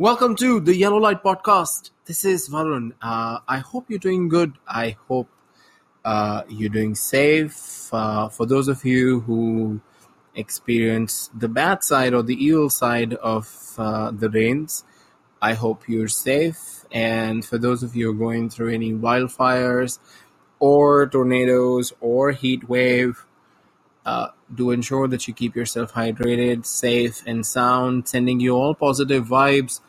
Welcome to the Yellow Light Podcast. This is Varun. Uh, I hope you're doing good. I hope uh, you're doing safe. Uh, for those of you who experience the bad side or the evil side of uh, the rains, I hope you're safe. And for those of you going through any wildfires or tornadoes or heat wave, uh, do ensure that you keep yourself hydrated, safe, and sound. Sending you all positive vibes.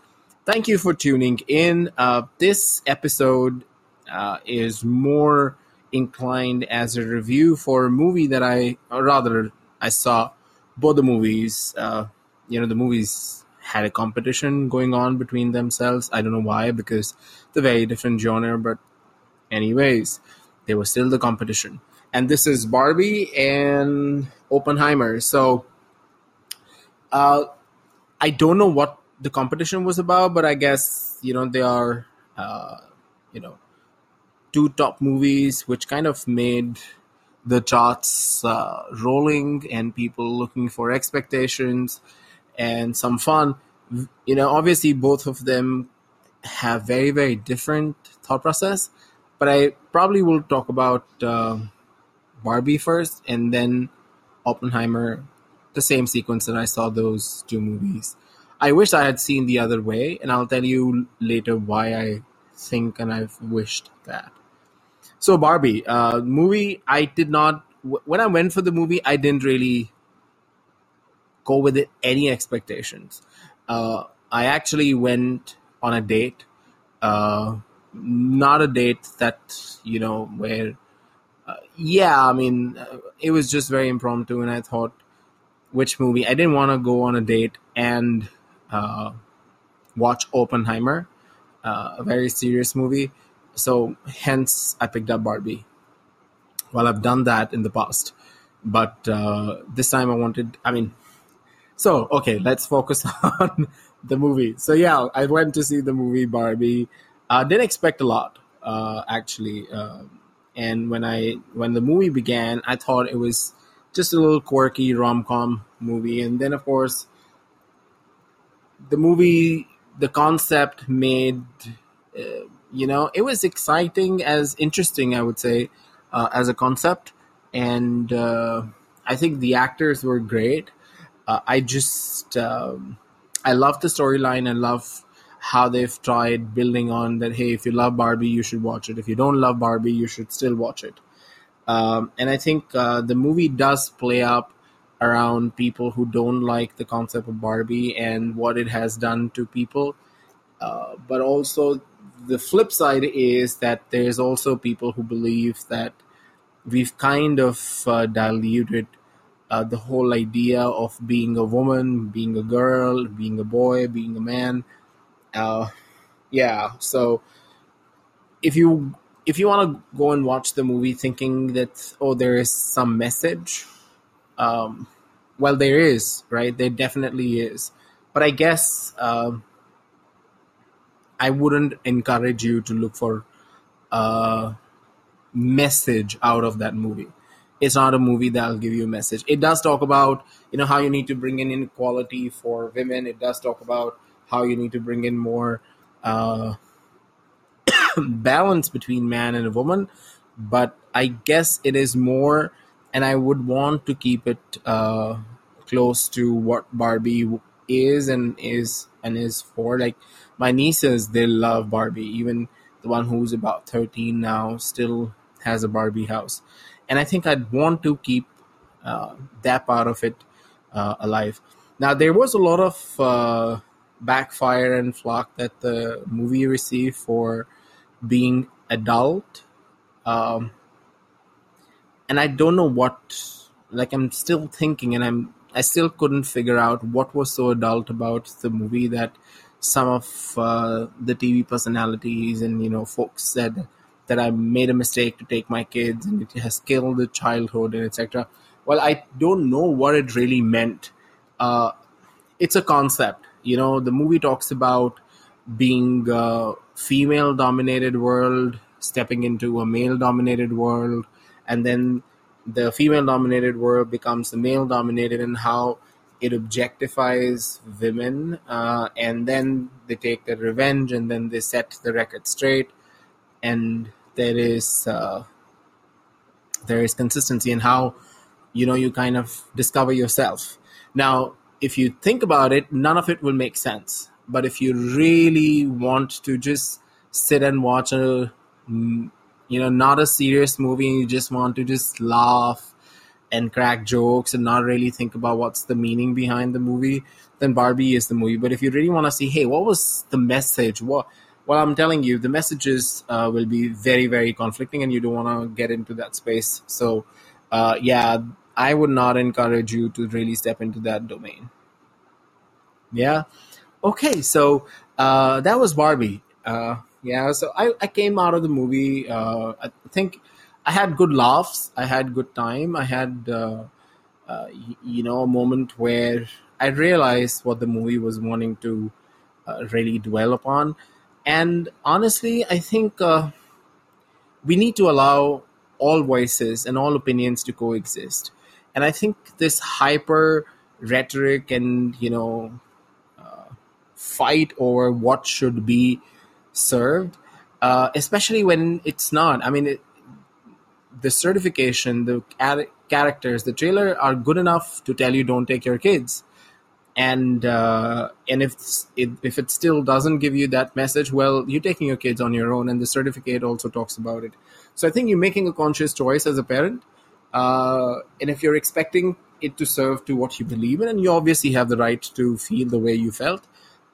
Thank you for tuning in. Uh, this episode uh, is more inclined as a review for a movie that I, or rather, I saw both the movies. Uh, you know, the movies had a competition going on between themselves. I don't know why, because the very different genre, but anyways, they were still the competition and this is Barbie and Oppenheimer. So, uh, I don't know what the competition was about, but I guess you know they are, uh, you know, two top movies which kind of made the charts uh, rolling and people looking for expectations and some fun. You know, obviously both of them have very very different thought process, but I probably will talk about. Uh, Barbie first and then Oppenheimer, the same sequence that I saw those two movies. I wish I had seen the other way, and I'll tell you later why I think and I've wished that. So Barbie, uh, movie I did not when I went for the movie, I didn't really go with it any expectations. Uh, I actually went on a date, uh, not a date that you know where uh, yeah, I mean, uh, it was just very impromptu, and I thought, which movie? I didn't want to go on a date and uh, watch Oppenheimer, uh, a very serious movie. So, hence, I picked up Barbie. Well, I've done that in the past, but uh, this time I wanted. I mean, so okay, let's focus on the movie. So yeah, I went to see the movie Barbie. I didn't expect a lot, actually. Um, and when I when the movie began, I thought it was just a little quirky rom com movie, and then of course the movie, the concept made, uh, you know, it was exciting as interesting, I would say, uh, as a concept, and uh, I think the actors were great. Uh, I just um, I love the storyline. I love how they've tried building on that hey if you love barbie you should watch it if you don't love barbie you should still watch it um, and i think uh, the movie does play up around people who don't like the concept of barbie and what it has done to people uh, but also the flip side is that there's also people who believe that we've kind of uh, diluted uh, the whole idea of being a woman, being a girl, being a boy, being a man, uh, yeah. So if you if you want to go and watch the movie thinking that oh there is some message, um, well there is right. There definitely is. But I guess um, I wouldn't encourage you to look for a message out of that movie. It's not a movie that'll give you a message. It does talk about you know how you need to bring in inequality for women. It does talk about how you need to bring in more uh, balance between man and a woman. But I guess it is more, and I would want to keep it uh, close to what Barbie is and is and is for. Like my nieces, they love Barbie. Even the one who's about thirteen now still has a Barbie house, and I think I'd want to keep uh, that part of it uh, alive. Now there was a lot of uh, backfire and flock that the movie received for being adult. Um, and I don't know what, like, I'm still thinking, and I'm I still couldn't figure out what was so adult about the movie that some of uh, the TV personalities and you know folks said that I made a mistake to take my kids and it has killed the childhood and etc. Well, I don't know what it really meant. Uh, it's a concept you know the movie talks about being a female dominated world stepping into a male dominated world and then the female dominated world becomes the male dominated and how it objectifies women, uh, and then they take their revenge, and then they set the record straight, and there is uh, there is consistency in how you know you kind of discover yourself. Now, if you think about it, none of it will make sense. But if you really want to just sit and watch a mm, you know not a serious movie you just want to just laugh and crack jokes and not really think about what's the meaning behind the movie, then Barbie is the movie. But if you really want to see, hey, what was the message? What well, I'm telling you, the messages uh, will be very, very conflicting, and you don't want to get into that space. So, uh, yeah, I would not encourage you to really step into that domain. Yeah. Okay, so uh, that was Barbie. Yeah, so I, I came out of the movie. Uh, I think I had good laughs. I had good time. I had, uh, uh, you know, a moment where I realized what the movie was wanting to uh, really dwell upon. And honestly, I think uh, we need to allow all voices and all opinions to coexist. And I think this hyper rhetoric and, you know, uh, fight over what should be served, uh, especially when it's not. I mean, it, the certification, the characters, the trailer are good enough to tell you don't take your kids. And uh, and if it, if it still doesn't give you that message, well, you're taking your kids on your own, and the certificate also talks about it. So I think you're making a conscious choice as a parent, uh, and if you're expecting it to serve to what you believe in, and you obviously have the right to feel the way you felt,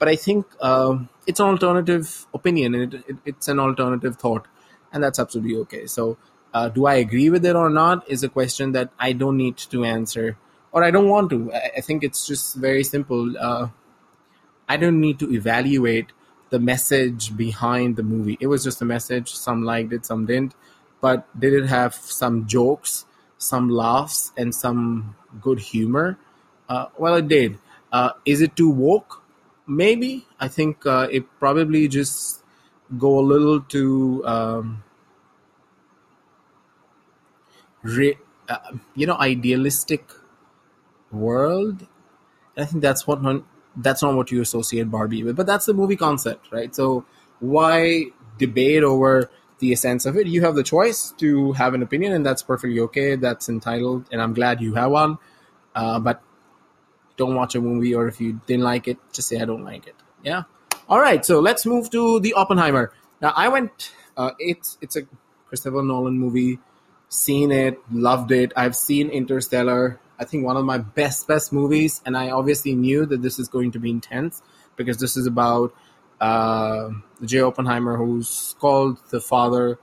but I think uh, it's an alternative opinion, and it, it, it's an alternative thought, and that's absolutely okay. So uh, do I agree with it or not is a question that I don't need to answer, or I don't want to. I, I think it's just very simple. Uh, I don't need to evaluate the message behind the movie. It was just a message. Some liked it, some didn't. But did it have some jokes, some laughs, and some good humor? Uh, well, it did. Uh, is it too woke? Maybe. I think uh, it probably just go a little too. Um, re, uh, you know idealistic world. I think that's what that's not what you associate barbie with. But that's the movie concept right? So why debate over the essence of it? You have the choice to have an opinion and that's perfectly okay. That's entitled and i'm glad you have one. Uh, but don't watch a movie or if you didn't like it just say i don't like it yeah all right so let's move to the oppenheimer now i went uh, it's it's a christopher nolan movie seen it, loved it. I've seen Interstellar. I think one of my best best movies, and I obviously knew that this is going to be intense because this is about uh, J. Oppenheimer, who's called the father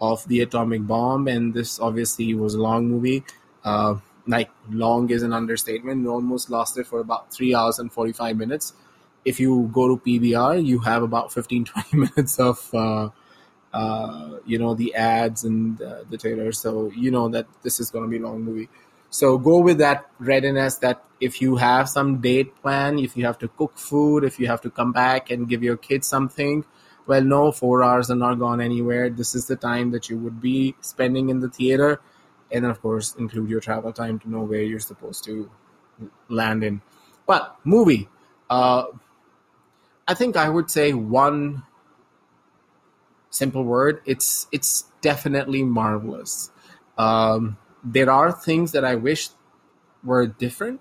of the atomic bomb, and this obviously was a long movie. Uh, like long is an understatement. It almost lasted for about three hours and forty five minutes. If you go to PVR, you have about 15, 20 minutes of uh, uh, you know the ads and uh, the trailers so you know that this is going to be a long movie so go with that readiness that if you have some date plan if you have to cook food if you have to come back and give your kids something well no four hours are not gone anywhere this is the time that you would be spending in the theater and then of course include your travel time to know where you're supposed to land in but movie uh, i think i would say one simple word. It's it's definitely marvelous. Um, there are things that I wish were different,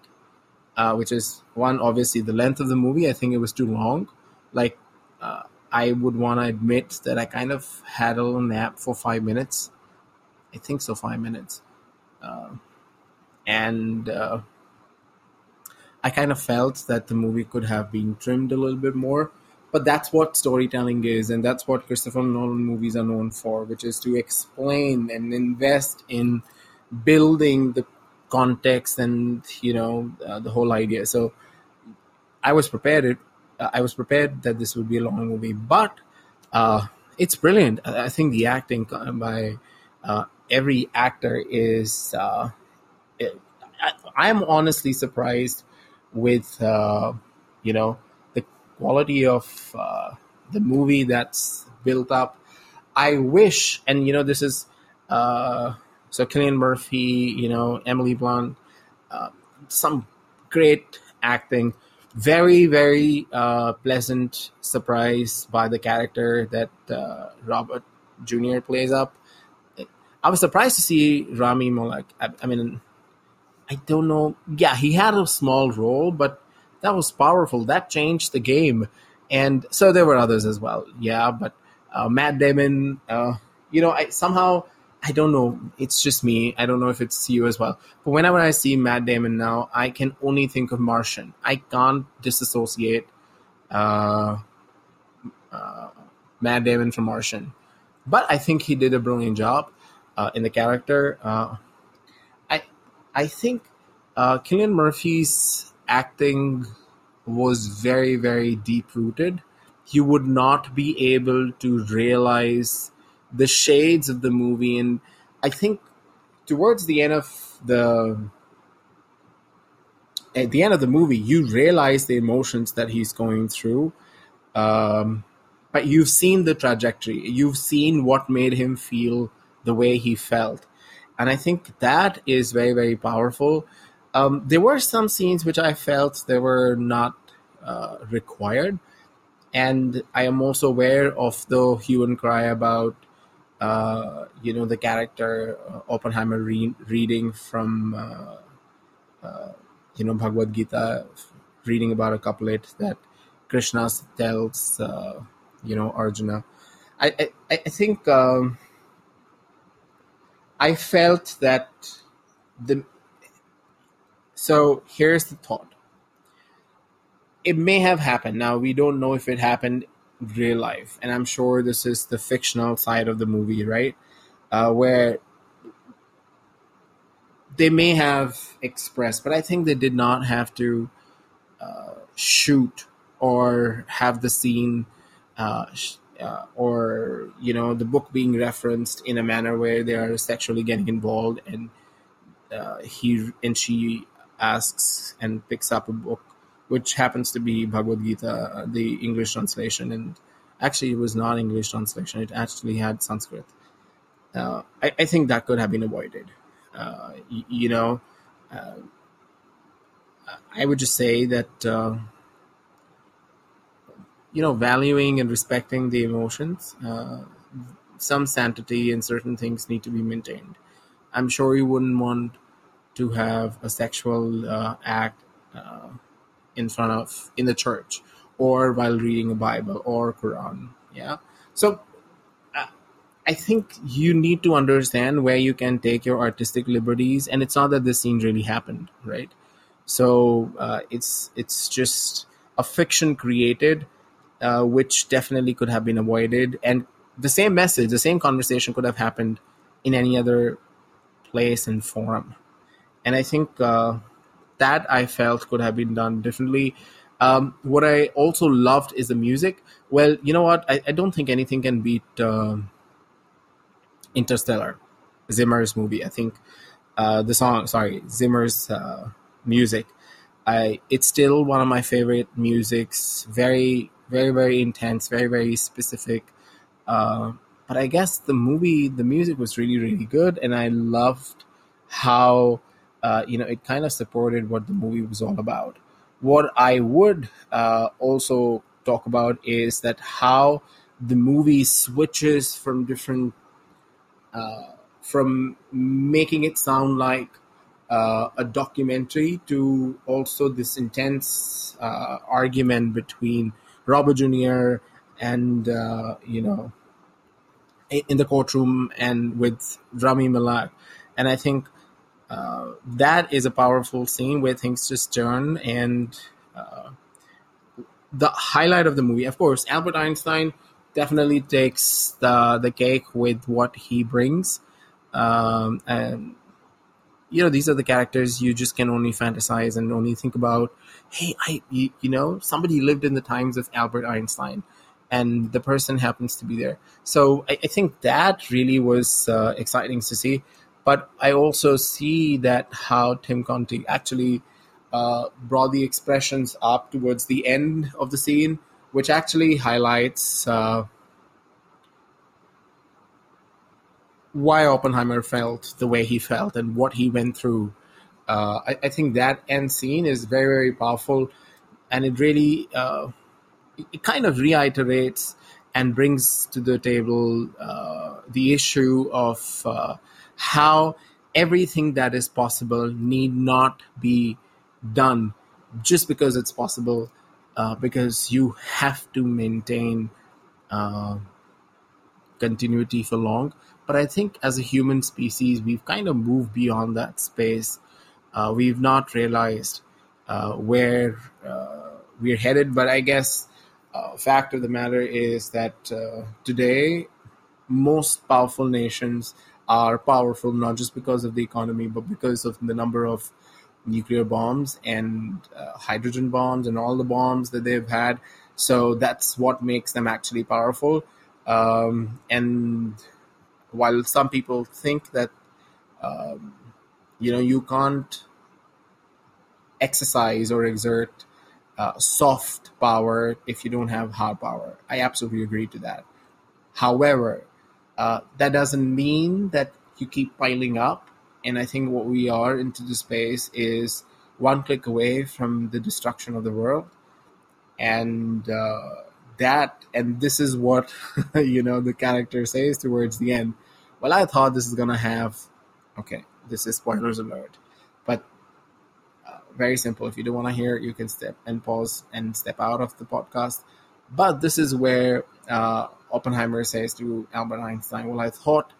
uh, which is one obviously the length of the movie. I think it was too long. Like uh, I would want to admit that I kind of had a little nap for five minutes. I think so, five minutes, uh, and uh, I kind of felt that the movie could have been trimmed a little bit more but that's what storytelling is and that's what christopher nolan movies are known for which is to explain and invest in building the context and you know uh, the whole idea. So i was prepared uh, i was prepared that this would be a long movie but uh, it's brilliant. I think the acting by uh, every actor is uh, I, am honestly surprised with uh, you know the quality of uh, the movie that's built up. I wish, and you know, this is uh, so Cillian Murphy, you know, Emily Blunt, uh, some great acting. Very, very uh, pleasant surprise by the character that uh, Robert Jr. plays up. I was surprised to see Rami Malek. I, I mean, I don't know. Yeah, he had a small role, but that was powerful. That changed the game. And so there were others as well. Yeah, but uh, Matt Damon, uh, you know, I somehow I don't know. It's just me. I don't know if it's you as well. But whenever I see Matt Damon now, I can only think of Martian. I can't disassociate uh, uh, Matt Damon from Martian. But I think he did a brilliant job uh, in the character. Uh, I I think uh, Cillian Murphy's acting was very very deep rooted. You would not be able to realize the shades of the movie, and I think towards the end of the at the end of the movie, you realize the emotions that he's going through. Um, but you've seen the trajectory. You've seen what made him feel the way he felt, and I think that is very very powerful. Um, there were some scenes which I felt they were not uh, required, and I am also aware of the hue and cry about uh, you know the character uh, Oppenheimer re- reading from uh, uh, you know Bhagavad Gita, reading about a couplet that Krishna tells uh, you know Arjuna. I I, I think um, I felt that the so here's the thought. It may have happened. Now we don't know if it happened real life, and I'm sure this is the fictional side of the movie, right? Uh, where they may have expressed, but I think they did not have to uh, shoot or have the scene uh, uh, or you know the book being referenced in a manner where they are sexually getting involved and uh, he and she asks and picks up a book which happens to be Bhagavad Gita, uh, the English translation, and actually it was not English translation; it actually had Sanskrit. Uh, I, I, think that could have been avoided. Uh, y- you know, uh, I would just say that you know, valuing and respecting the emotions, uh, some sanctity and certain things need to be maintained. I'm sure you wouldn't want to have a sexual act in front of in the church or while reading a bible or quran yeah so uh, i think you need to understand where you can take your artistic liberties and it's not that this scene really happened right so uh, it's it's just a fiction created uh, which definitely could have been avoided and the same message the same conversation could have happened in any other place and forum and i think uh, that I felt could have been done differently. Um, what I also loved is the music. Well, you know what? I, I don't think anything can beat uh, Interstellar, Zimmer's movie. I think uh, the song, sorry, Zimmer's uh, music. I it's still one of my favorite musics. Very, very, very intense. Very, very specific. Uh, but I guess the movie, the music was really, really good, and I loved how uh, you know, it kind of supported what the movie was all about. What I would uh, also talk about is that how the movie switches from different, uh, from making it sound like uh, a documentary to also this intense uh, argument between Robert Jr. and, uh, you know, in the courtroom and with Rami Malek. And I think uh, that is a powerful scene where things just turn and uh, the highlight of the movie of course albert einstein definitely takes the the cake with what he brings um, and you know these are the characters you just can only fantasize and only think about hey i you, know somebody lived in the times of albert einstein and the person happens to be there. So i, I think that really was uh, exciting to see but I also see that how Tom Conti actually uh, brought the expressions up towards the end of the scene, which actually highlights uh, why Oppenheimer felt the way he felt and what he went through Uh, I, I, think that end scene is very, very powerful, and it really uh, it kind of reiterates and brings to the table uh, the issue of uh, how everything that is possible need not be done just because it's possible, uh, because you have to maintain uh, continuity for long. But I think as a human species, we've kind of moved beyond that space. Uh, we've not realized uh, where we're headed, but I guess uh, fact of the matter is that uh, today most powerful nations are powerful not just because of the economy but because of the number of nuclear bombs and uh, hydrogen bombs and all the bombs that they've had. So that's what makes them actually powerful. Um, and while some people think that um, you know you can't exercise or exert uh, soft power if you don't have hard power. I absolutely agree to that. However, uh, that doesn't mean that you keep piling up. And I think what we are into the space is one click away from the destruction of the world. And uh, that, and this is what, you know, the character says towards the end. Well, I thought this is to have, okay, this is spoilers alert, but very simple. If you don't want to hear, you can step and pause and step out of the podcast. But this is where uh, Oppenheimer says to Albert Einstein, Well, I thought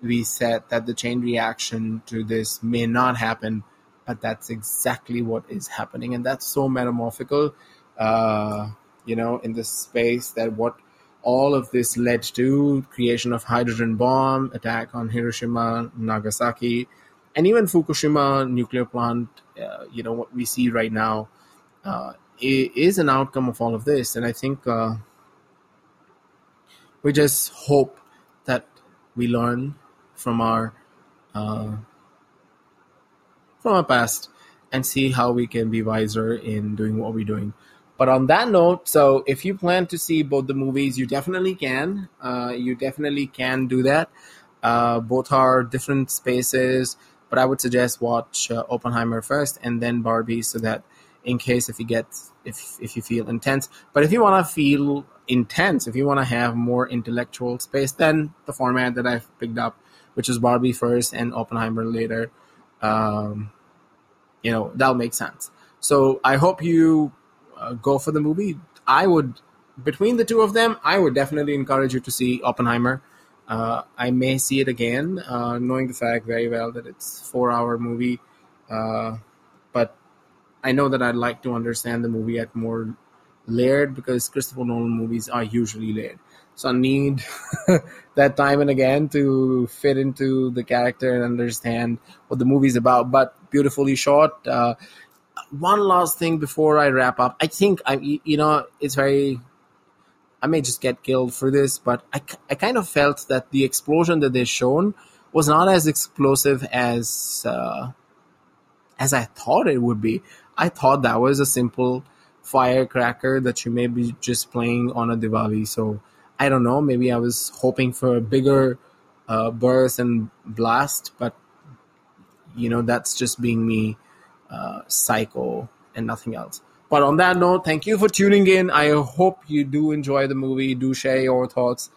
we said that the chain reaction to this may not happen, but that's exactly what is happening. And that's so metamorphical, uh, you know, in this space that what all of this led to creation of hydrogen bomb attack on hiroshima nagasaki and even fukushima nuclear plant uh, you know what we see right now uh, is an outcome of all of this, and I think uh, we just hope that we learn from our uh, from our past and see how we can be wiser in doing what we're doing. But on that note, so if you plan to see both the movies, you definitely can. Uh, you definitely can do that. Uh, both are different spaces but I would suggest watch uh, Oppenheimer first and then Barbie, so that in case if you get if if you feel intense. But if you want to feel intense, if you want to have more intellectual space, then the format that I've picked up, which is Barbie first and Oppenheimer later, um, you know that'll make sense. So I hope you uh, go for the movie. I would between the two of them, I would definitely encourage you to see Oppenheimer. Uh, I may see it again, uh, knowing the fact very well that it's four hour movie. Uh, but I know that I'd like to understand the movie at more layered because Christopher Nolan movies are usually layered. So I need that time and again to fit into the character and understand what the movie's about. But beautifully shot. Uh, one last thing before I wrap up. I think I, you know, it's very I may just get killed for this, but I, I kind of felt that the explosion that they shown was not as explosive as uh, as I thought it would be. I thought that was a simple firecracker that you may be just playing on a Diwali. So I don't know. Maybe I was hoping for a bigger uh, burst and blast, but you know that's just being me, uh, psycho and nothing else. But on that note, thank you for tuning in. I hope you do enjoy the movie. Do share your thoughts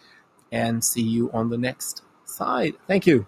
and see you on the next side. Thank you.